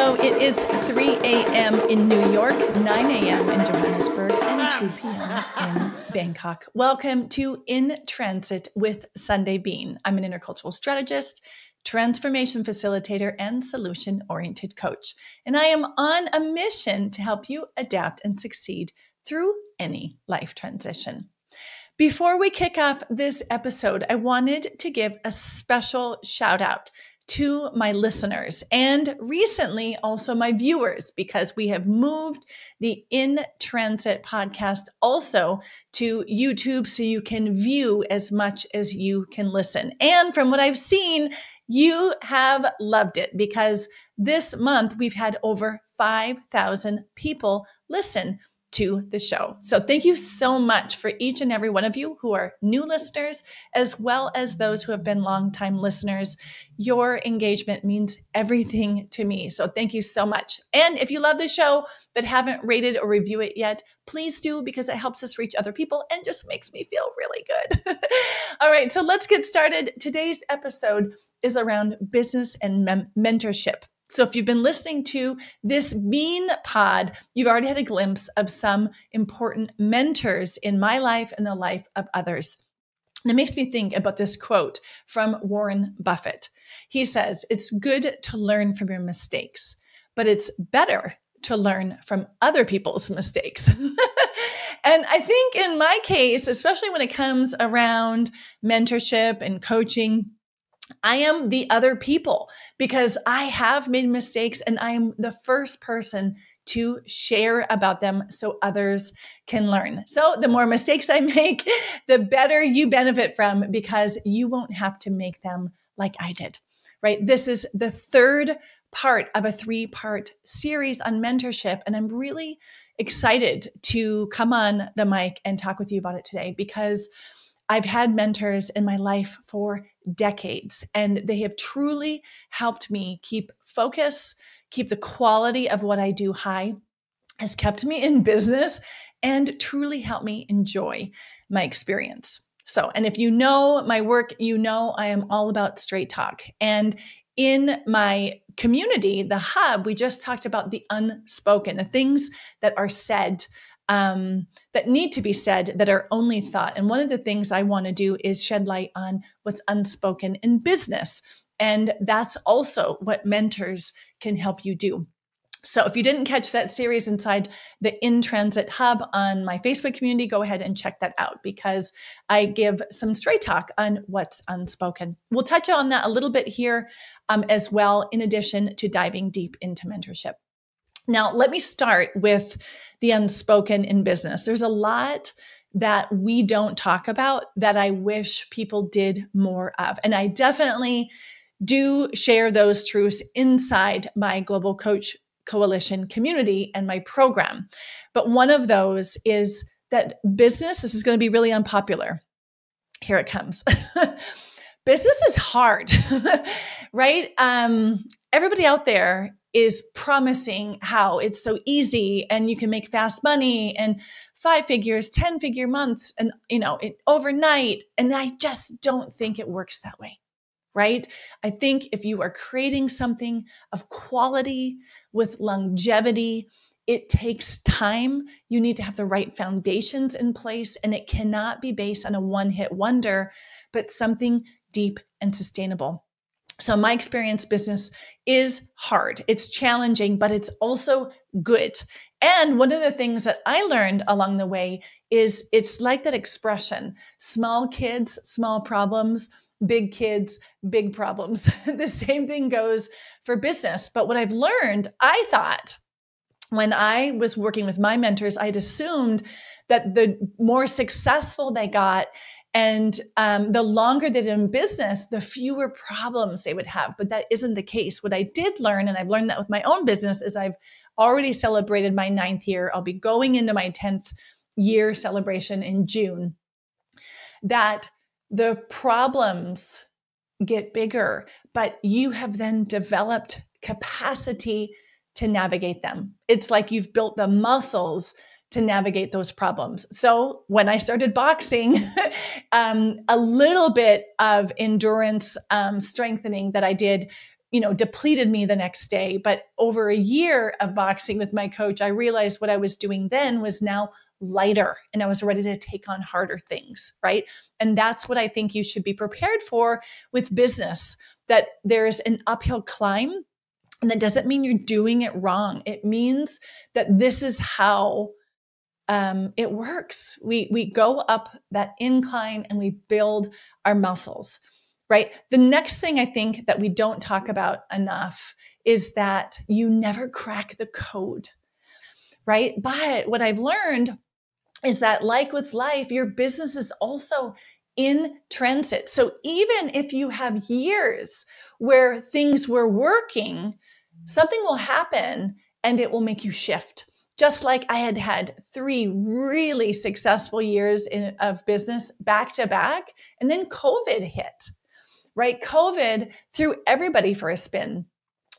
Hello, it is 3 a.m. in New York, 9 a.m. in Johannesburg, and 2 p.m. in Bangkok. Welcome to In Transit with Sundae Bean. I'm an intercultural strategist, transformation facilitator, and solution oriented coach. And I am on a mission to help you adapt and succeed through any life transition. Before we kick off this episode, I wanted to give a special shout out to my listeners and recently also my viewers because we have moved the In Transit podcast also to YouTube so you can view as much as you can listen. And from what I've seen, you have loved it because this month we've had over 5,000 people listen to the show. So thank you so much for each and every one of you who are new listeners, as well as those who have been longtime listeners. Your engagement means everything to me. So thank you so much. And if you love the show but haven't rated or review it yet, please do because it helps us reach other people and just makes me feel really good. All right, so let's get started. Today's episode is around business and mem- mentorship. So, if you've been listening to this Bean Pod, you've already had a glimpse of some important mentors in my life and the life of others. And it makes me think about this quote from Warren Buffett. He says, It's good to learn from your mistakes, but it's better to learn from other people's mistakes. and I think in my case, especially when it comes around mentorship and coaching, I am the other people because I have made mistakes and I am the first person to share about them so others can learn. So, the more mistakes I make, the better you benefit from because you won't have to make them like I did, right? This is the third part of a three part series on mentorship. And I'm really excited to come on the mic and talk with you about it today because I've had mentors in my life for decades, and they have truly helped me keep focus, keep the quality of what I do high, has kept me in business, and truly helped me enjoy my experience. So, and if you know my work, you know I am all about straight talk. And in my community, the hub, we just talked about the unspoken, the things that are said um, that need to be said that are only thought. And one of the things I want to do is shed light on what's unspoken in business. And that's also what mentors can help you do. So if you didn't catch that series inside the In Transit Hub on my Facebook community, go ahead and check that out because I give some straight talk on what's unspoken. We'll touch on that a little bit here um, as well, in addition to diving deep into mentorship. Now, let me start with the unspoken in business. There's a lot that we don't talk about that I wish people did more of. And I definitely do share those truths inside my Global Coach Coalition community and my program. But one of those is that business, this is going to be really unpopular. Here it comes. business is hard, right? Um, everybody out there is promising how it's so easy and you can make fast money and five figures, 10 figure months and you know, it, overnight and I just don't think it works that way. Right? I think if you are creating something of quality with longevity, it takes time. You need to have the right foundations in place, and it cannot be based on a one hit wonder, but something deep and sustainable. So, my experience business is hard, it's challenging, but it's also good. And one of the things that I learned along the way is it's like that expression small kids, small problems, big kids, big problems. the same thing goes for business. But what I've learned, I thought when I was working with my mentors, I'd assumed that the more successful they got and um, the longer they're in business, the fewer problems they would have. But that isn't the case. What I did learn, and I've learned that with my own business, is I've already celebrated my ninth year. I'll be going into my 10th year celebration in June. That the problems get bigger, but you have then developed capacity to navigate them. It's like you've built the muscles to navigate those problems. So when I started boxing, um, a little bit of endurance um, strengthening that I did you know, depleted me the next day. But over a year of boxing with my coach, I realized what I was doing then was now lighter and I was ready to take on harder things, right? And that's what I think you should be prepared for with business that there's an uphill climb. And that doesn't mean you're doing it wrong. It means that this is how um, it works. We we go up that incline and we build our muscles, right? The next thing I think that we don't talk about enough is that you never crack the code, right? But what I've learned is that, like with life, your business is also in transit. So even if you have years where things were working, something will happen and it will make you shift. Just like I had had three really successful years in, of business back to back, and then COVID hit, right? COVID threw everybody for a spin.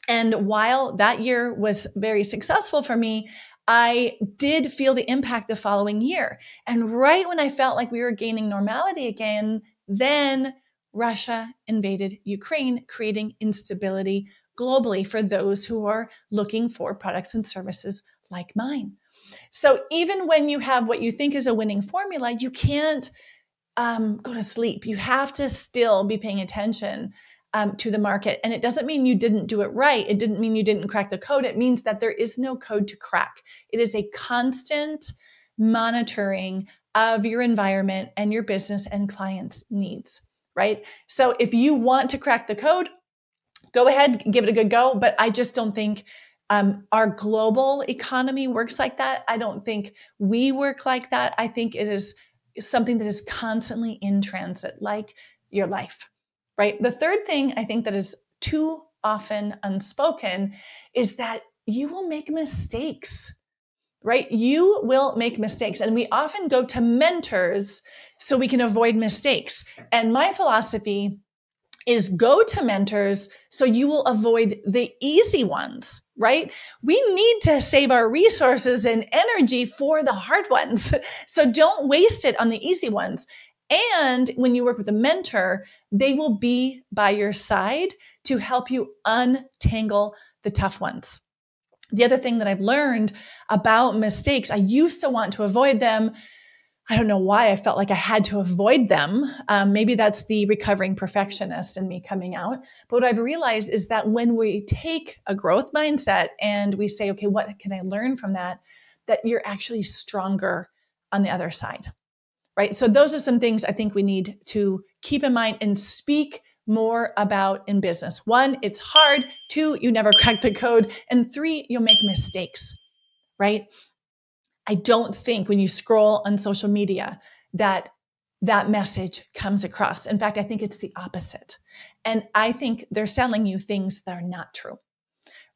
And while that year was very successful for me, I did feel the impact the following year. And right when I felt like we were gaining normality again, then Russia invaded Ukraine, creating instability globally for those who are looking for products and services like mine. So even when you have what you think is a winning formula, you can't um, go to sleep. You have to still be paying attention um, to the market. And it doesn't mean you didn't do it right. It didn't mean you didn't crack the code. It means that there is no code to crack. It is a constant monitoring of your environment and your business and clients' needs, right? So if you want to crack the code, go ahead, give it a good go. But I just don't think um, our global economy works like that. I don't think we work like that. I think it is something that is constantly in transit, like your life right? The third thing I think that is too often unspoken is that you will make mistakes, right? You will make mistakes. And we often go to mentors so we can avoid mistakes. And my philosophy is go to mentors so you will avoid the easy ones, right? We need to save our resources and energy for the hard ones. So don't waste it on the easy ones. And when you work with a mentor, they will be by your side to help you untangle the tough ones. The other thing that I've learned about mistakes, I used to want to avoid them. I don't know why I felt like I had to avoid them. Um, maybe that's the recovering perfectionist in me coming out. But what I've realized is that when we take a growth mindset and we say, okay, what can I learn from that? That you're actually stronger on the other side right? So those are some things I think we need to keep in mind and speak more about in business. One, it's hard. Two, you never crack the code. And three, you'll make mistakes, right? I don't think when you scroll on social media that that message comes across. In fact, I think it's the opposite. And I think they're selling you things that are not true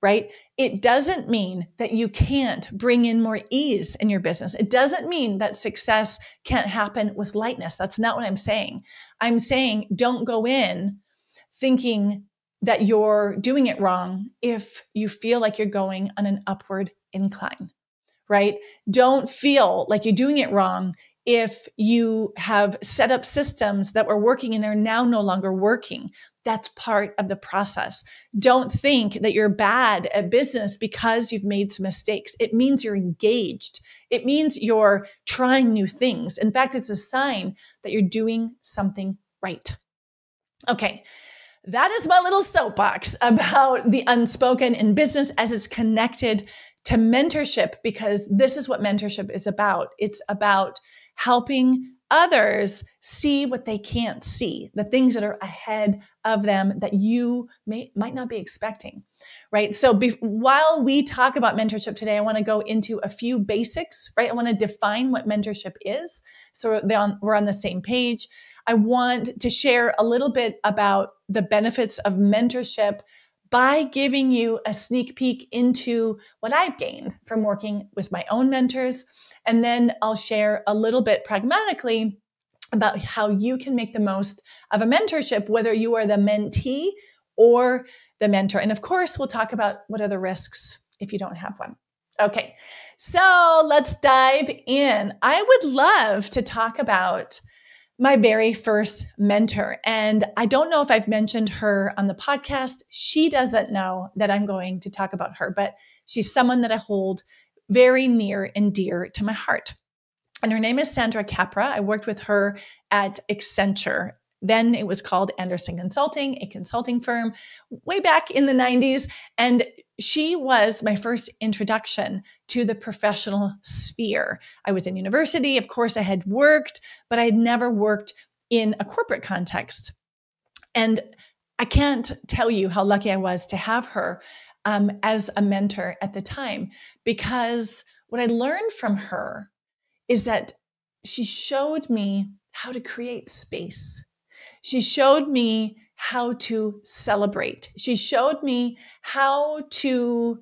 right? It doesn't mean that you can't bring in more ease in your business. It doesn't mean that success can't happen with lightness. That's not what I'm saying. I'm saying don't go in thinking that you're doing it wrong if you feel like you're going on an upward incline, right? Don't feel like you're doing it wrong if you have set up systems that were working and are now no longer working. That's part of the process. Don't think that you're bad at business because you've made some mistakes. It means you're engaged. It means you're trying new things. In fact, it's a sign that you're doing something right. Okay. That is my little soapbox about the unspoken in business as it's connected to mentorship, because this is what mentorship is about. It's about helping others see what they can't see, the things that are ahead of them that you may, might not be expecting, right? So be, while we talk about mentorship today, I want to go into a few basics, right? I want to define what mentorship is. So on, we're on the same page. I want to share a little bit about the benefits of mentorship by giving you a sneak peek into what I've gained from working with my own mentors and then I'll share a little bit pragmatically about how you can make the most of a mentorship, whether you are the mentee or the mentor. And of course, we'll talk about what are the risks if you don't have one. Okay, so let's dive in. I would love to talk about my very first mentor. And I don't know if I've mentioned her on the podcast. She doesn't know that I'm going to talk about her, but she's someone that I hold very near and dear to my heart. And her name is Sandra Capra. I worked with her at Accenture. Then it was called Andersen Consulting, a consulting firm way back in the 90s. And she was my first introduction to the professional sphere. I was in university. Of course, I had worked, but I had never worked in a corporate context. And I can't tell you how lucky I was to have her um, as a mentor at the time because what I learned from her is that she showed me how to create space. She showed me how to celebrate. She showed me how to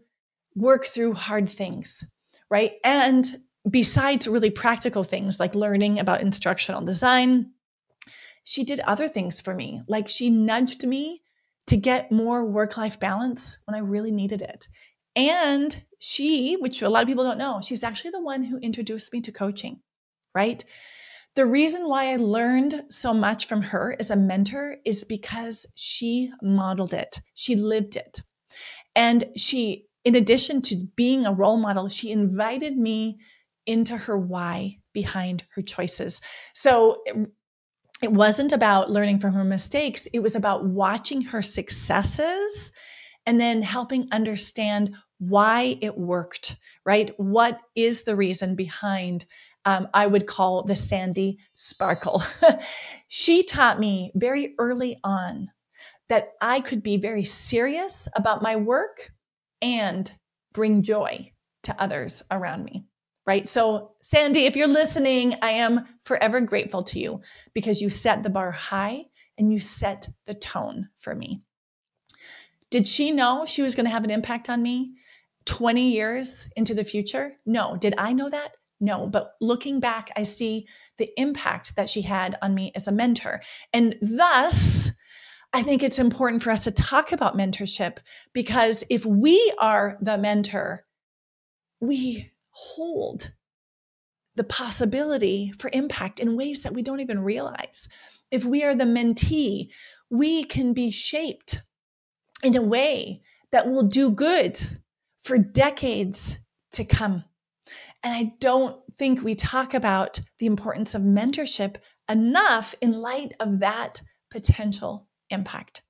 work through hard things, right? And besides really practical things like learning about instructional design, she did other things for me. Like she nudged me to get more work life balance when I really needed it. And she, which a lot of people don't know, she's actually the one who introduced me to coaching, right? The reason why I learned so much from her as a mentor is because she modeled it, she lived it. And she, in addition to being a role model, she invited me into her why behind her choices. So it, it wasn't about learning from her mistakes, it was about watching her successes and then helping understand why it worked, right? What is the reason behind, um, I would call the Sandy sparkle. she taught me very early on that I could be very serious about my work and bring joy to others around me. Right. So, Sandy, if you're listening, I am forever grateful to you because you set the bar high and you set the tone for me. Did she know she was going to have an impact on me 20 years into the future? No. Did I know that? No. But looking back, I see the impact that she had on me as a mentor. And thus, I think it's important for us to talk about mentorship because if we are the mentor, we hold the possibility for impact in ways that we don't even realize. If we are the mentee, we can be shaped in a way that will do good for decades to come. And I don't think we talk about the importance of mentorship enough in light of that potential impact.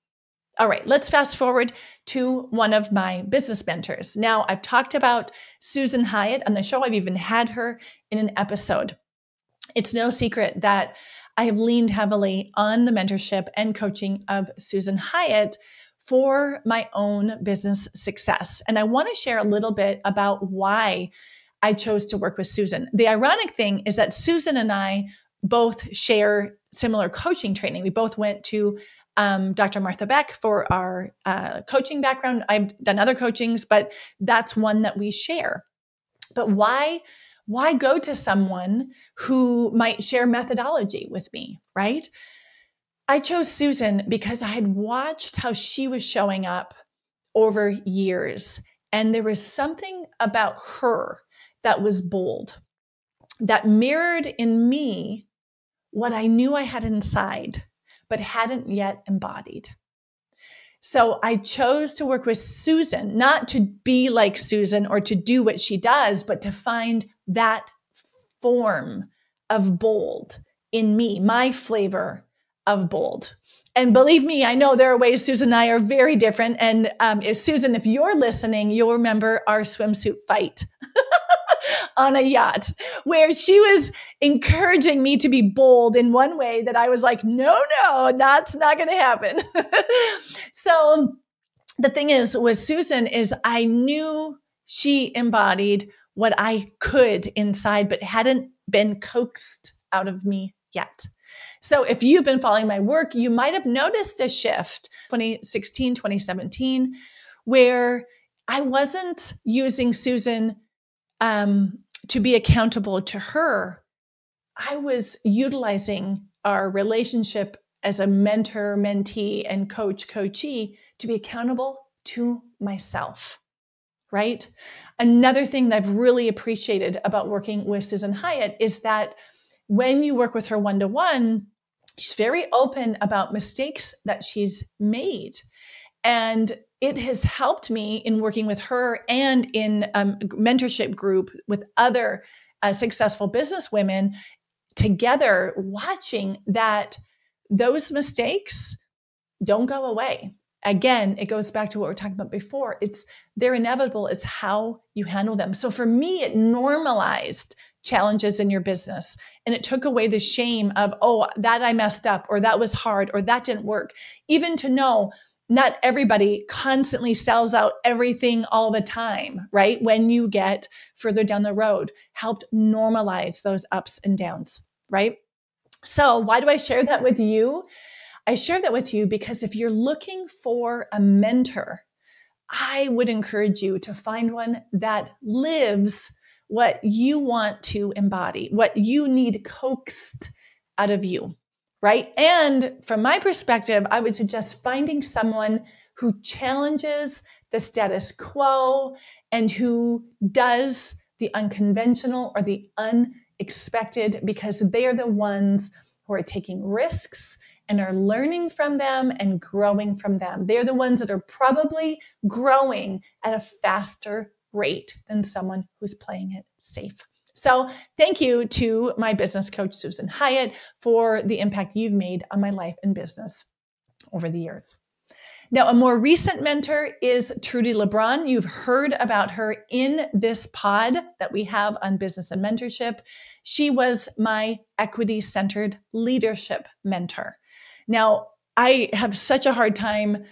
All right, let's fast forward to one of my business mentors. Now, I've talked about Susan Hyatt on the show, I've even had her in an episode. It's no secret that I have leaned heavily on the mentorship and coaching of Susan Hyatt for my own business success. And I want to share a little bit about why I chose to work with Susan. The ironic thing is that Susan and I both share similar coaching training. We both went to um, Dr. Martha Beck for our uh, coaching background. I've done other coachings, but that's one that we share. But why? Why go to someone who might share methodology with me, right? I chose Susan because I had watched how she was showing up over years. And there was something about her that was bold, that mirrored in me what I knew I had inside, but hadn't yet embodied. So I chose to work with Susan, not to be like Susan or to do what she does, but to find that form of bold in me, my flavor of bold. And believe me, I know there are ways Susan and I are very different. And um, if, Susan, if you're listening, you'll remember our swimsuit fight on a yacht where she was encouraging me to be bold in one way that I was like, no, no, that's not going to happen. so the thing is, with Susan, is I knew she embodied what I could inside, but hadn't been coaxed out of me yet. So if you've been following my work, you might have noticed a shift 2016, 2017, where I wasn't using Susan um, to be accountable to her. I was utilizing our relationship as a mentor, mentee, and coach, coachee to be accountable to myself. Right? Another thing that I've really appreciated about working with Susan Hyatt is that when you work with her one to one, she's very open about mistakes that she's made. And it has helped me in working with her and in um, mentorship group with other uh, successful business women together, watching that those mistakes don't go away. Again, it goes back to what we are talking about before. It's they're inevitable. It's how you handle them. So for me, it normalized challenges in your business. And it took away the shame of, oh, that I messed up, or that was hard, or that didn't work. Even to know not everybody constantly sells out everything all the time, right? When you get further down the road, helped normalize those ups and downs, right? So, why do I share that with you? I share that with you because if you're looking for a mentor, I would encourage you to find one that lives what you want to embody, what you need coaxed out of you right? And from my perspective, I would suggest finding someone who challenges the status quo and who does the unconventional or the unexpected because they are the ones who are taking risks and are learning from them and growing from them. They're the ones that are probably growing at a faster rate than someone who's playing it safe. So, thank you to my business coach, Susan Hyatt, for the impact you've made on my life and business over the years. Now, a more recent mentor is Trudi Lebron. You've heard about her in this pod that we have on business and mentorship. She was my equity centered leadership mentor. Now, I have such a hard time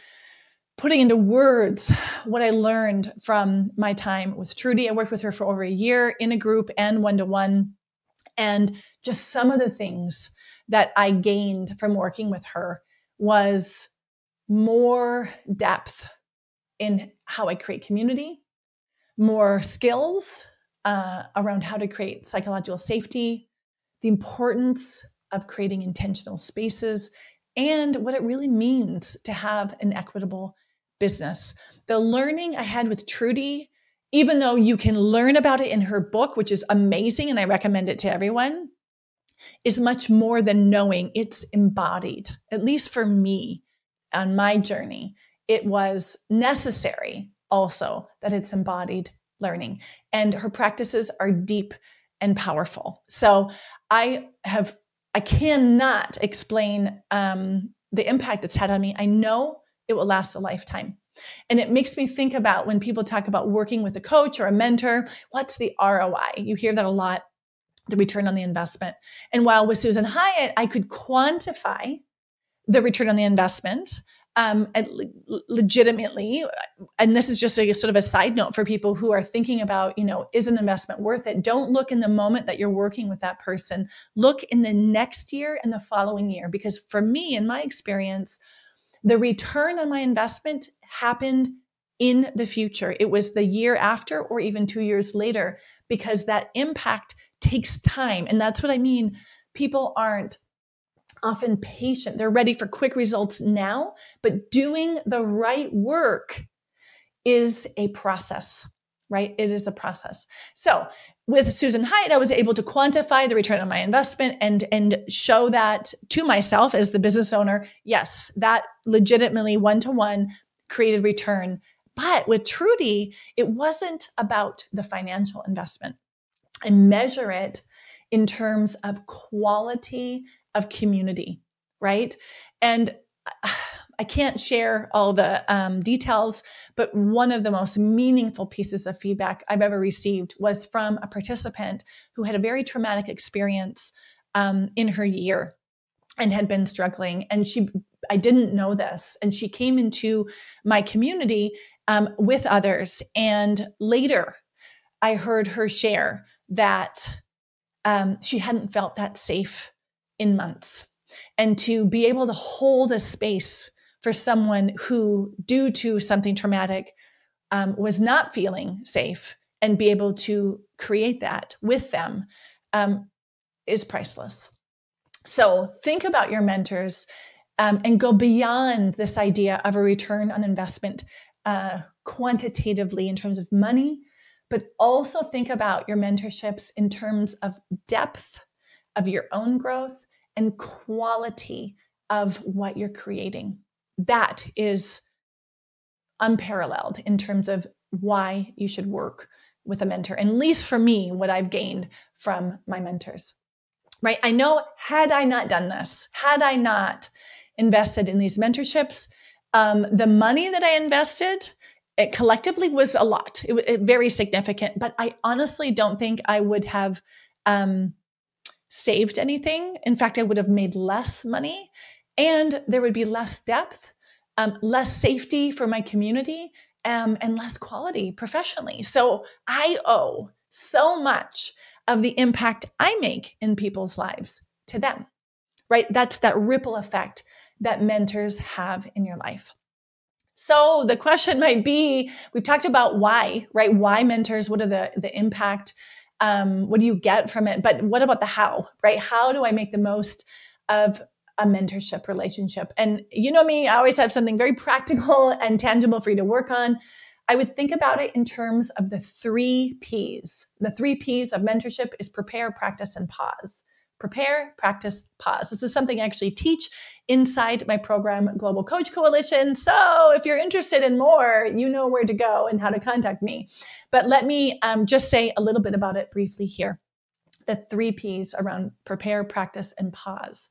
putting into words what I learned from my time with Trudi. I worked with her for over a year in a group and one to one. And just some of the things that I gained from working with her was more depth in how I create community, more skills uh, around how to create psychological safety, the importance of creating intentional spaces, and what it really means to have an equitable business. The learning I had with Trudi, even though you can learn about it in her book, which is amazing, and I recommend it to everyone, is much more than knowing it's embodied, at least for me on my journey. It was necessary also that it's embodied learning. And her practices are deep and powerful. So I have, I cannot explain um, the impact it's had on me. I know it will last a lifetime. And it makes me think about when people talk about working with a coach or a mentor, what's the ROI? You hear that a lot, the return on the investment. And while with Susan Hyatt, I could quantify the return on the investment um, legitimately. And this is just a sort of a side note for people who are thinking about, you know, is an investment worth it? Don't look in the moment that you're working with that person. Look in the next year and the following year. Because for me, in my experience, the return on my investment happened in the future. It was the year after or even two years later because that impact takes time. And that's what I mean. People aren't often patient. They're ready for quick results now, but doing the right work is a process right? It is a process. So with Susan Hyatt, I was able to quantify the return on my investment and and show that to myself as the business owner. Yes, that legitimately one to one created return. But with Trudi, it wasn't about the financial investment. I measure it in terms of quality of community, right? And uh, I can't share all the um, details, but one of the most meaningful pieces of feedback I've ever received was from a participant who had a very traumatic experience um, in her year and had been struggling. And she, I didn't know this, and she came into my community um, with others. And later, I heard her share that um, she hadn't felt that safe in months. And to be able to hold a space for someone who, due to something traumatic, um, was not feeling safe and be able to create that with them um, is priceless. So think about your mentors um, and go beyond this idea of a return on investment uh, quantitatively in terms of money, but also think about your mentorships in terms of depth of your own growth and quality of what you're creating. That is unparalleled in terms of why you should work with a mentor. And at least for me, what I've gained from my mentors. Right? I know had I not done this, had I not invested in these mentorships, um, the money that I invested, it collectively was a lot, it, very significant. But I honestly don't think I would have um, saved anything. In fact, I would have made less money, and there would be less depth, um, less safety for my community, um, and less quality professionally. So I owe so much of the impact I make in people's lives to them, right? That's that ripple effect that mentors have in your life. So the question might be we've talked about why, right? Why mentors? What are the, the impact? Um, what do you get from it? But what about the how, right? How do I make the most of a mentorship relationship? And you know me, I always have something very practical and tangible for you to work on. I would think about it in terms of the three P's. The three P's of mentorship is prepare, practice, and pause prepare, practice, pause. This is something I actually teach inside my program, Global Coach Coalition. So if you're interested in more, you know where to go and how to contact me. But let me um, just say a little bit about it briefly here. The three P's around prepare, practice, and pause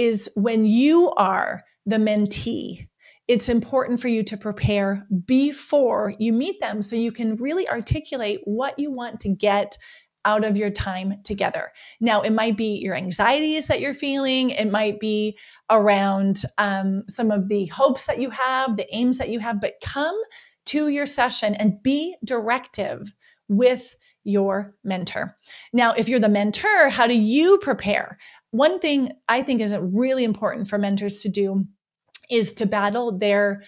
is when you are the mentee, it's important for you to prepare before you meet them so you can really articulate what you want to get out of your time together. Now, it might be your anxieties that you're feeling, it might be around um, some of the hopes that you have, the aims that you have, but come to your session and be directive with your mentor. Now, if you're the mentor, how do you prepare? One thing I think is really important for mentors to do is to battle their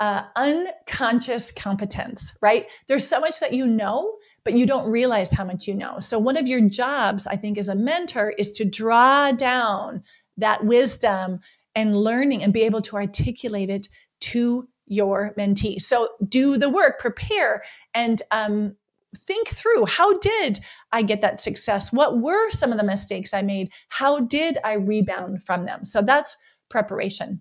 uh, unconscious competence, right? There's so much that you know but you don't realize how much you know. So, one of your jobs, I think, as a mentor is to draw down that wisdom and learning and be able to articulate it to your mentee. So, do the work, prepare, and um, think through how did I get that success? What were some of the mistakes I made? How did I rebound from them? So, that's preparation.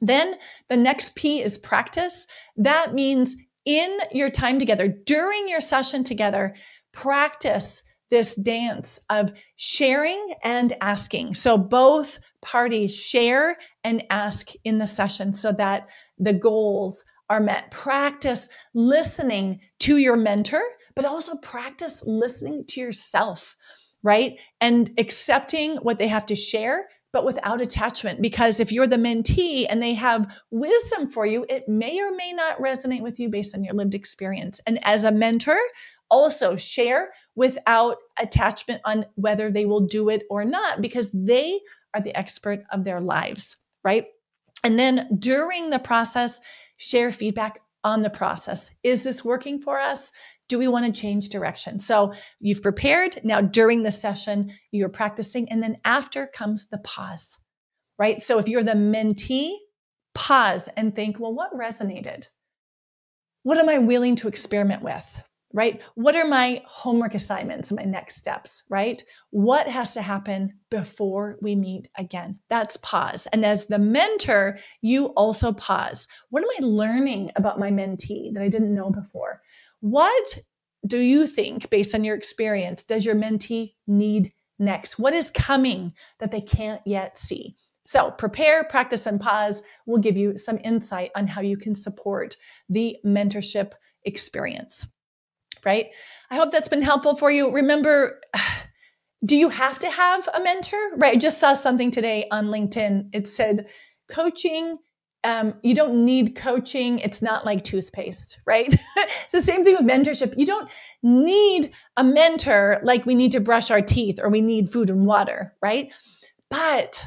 Then the next P is practice. That means in your time together, during your session together, practice this dance of sharing and asking. So both parties share and ask in the session so that the goals are met. Practice listening to your mentor, but also practice listening to yourself, right? And accepting what they have to share but without attachment. Because if you're the mentee and they have wisdom for you, it may or may not resonate with you based on your lived experience. And as a mentor, also share without attachment on whether they will do it or not, because they are the expert of their lives, right? And then during the process, share feedback on the process. Is this working for us? Do we want to change direction? So you've prepared. Now, during the session, you're practicing. And then after comes the pause, right? So if you're the mentee, pause and think, well, what resonated? What am I willing to experiment with? Right? What are my homework assignments, my next steps, right? What has to happen before we meet again? That's pause. And as the mentor, you also pause. What am I learning about my mentee that I didn't know before? What do you think, based on your experience, does your mentee need next? What is coming that they can't yet see? So, prepare, practice, and pause will give you some insight on how you can support the mentorship experience. Right? I hope that's been helpful for you. Remember, do you have to have a mentor? Right? I just saw something today on LinkedIn. It said, coaching um, you don't need coaching. It's not like toothpaste, right? it's the same thing with mentorship. You don't need a mentor like we need to brush our teeth or we need food and water, right? But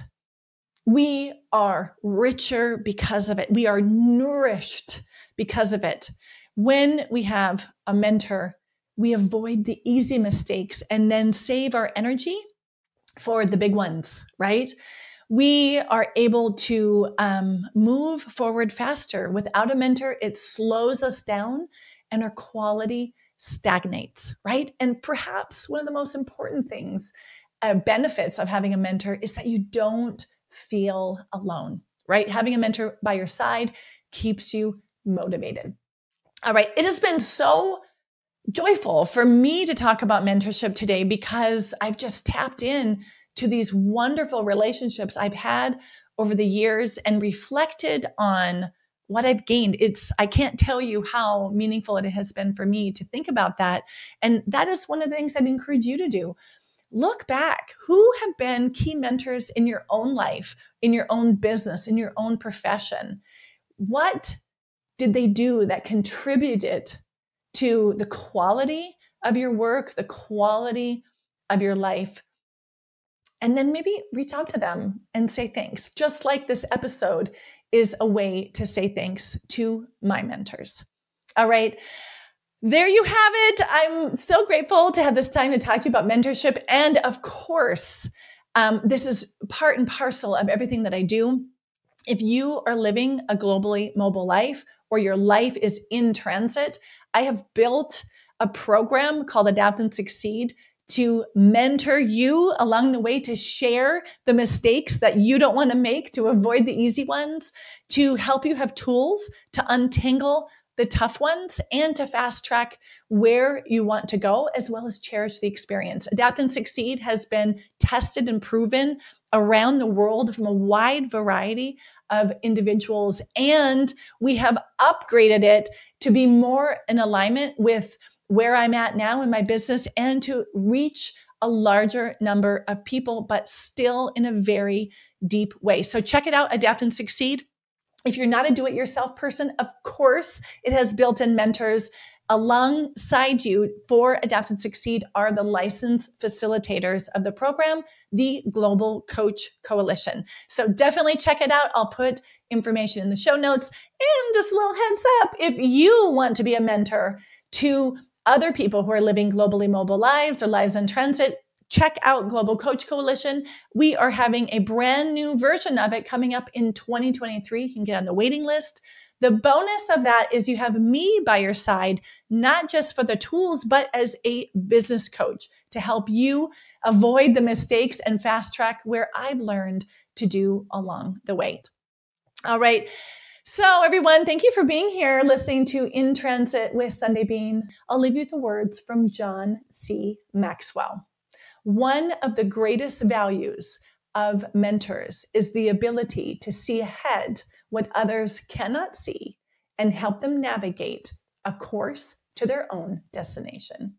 we are richer because of it. We are nourished because of it. When we have a mentor, we avoid the easy mistakes and then save our energy for the big ones, right? we are able to um, move forward faster. Without a mentor, it slows us down and our quality stagnates, right? And perhaps one of the most important things uh, benefits of having a mentor is that you don't feel alone, right? Having a mentor by your side keeps you motivated. All right, it has been so joyful for me to talk about mentorship today because I've just tapped in to these wonderful relationships I've had over the years and reflected on what I've gained. It's, I can't tell you how meaningful it has been for me to think about that. And that is one of the things I'd encourage you to do. Look back. Who have been key mentors in your own life, in your own business, in your own profession? What did they do that contributed to the quality of your work, the quality of your life? And then maybe reach out to them and say thanks, just like this episode is a way to say thanks to my mentors. All right. There you have it. I'm so grateful to have this time to talk to you about mentorship. And of course, um, this is part and parcel of everything that I do. If you are living a globally mobile life or your life is in transit, I have built a program called Adapt and Succeed to mentor you along the way to share the mistakes that you don't want to make to avoid the easy ones, to help you have tools to untangle the tough ones and to fast track where you want to go, as well as cherish the experience. Adapt and Succeed has been tested and proven around the world from a wide variety of individuals. And we have upgraded it to be more in alignment with where I'm at now in my business and to reach a larger number of people, but still in a very deep way. So check it out, Adapt and Succeed. If you're not a do it yourself person, of course, it has built in mentors alongside you for Adapt and Succeed are the licensed facilitators of the program, the Global Coach Coalition. So definitely check it out. I'll put information in the show notes. And just a little heads up if you want to be a mentor to other people who are living globally mobile lives or lives in transit, check out Global Coach Coalition. We are having a brand new version of it coming up in 2023. You can get on the waiting list. The bonus of that is you have me by your side, not just for the tools, but as a business coach to help you avoid the mistakes and fast track where I've learned to do along the way. All right. So, everyone, thank you for being here listening to In Transit with Sundae Bean. I'll leave you with the words from John C. Maxwell. One of the greatest values of mentors is the ability to see ahead what others cannot see and help them navigate a course to their own destination.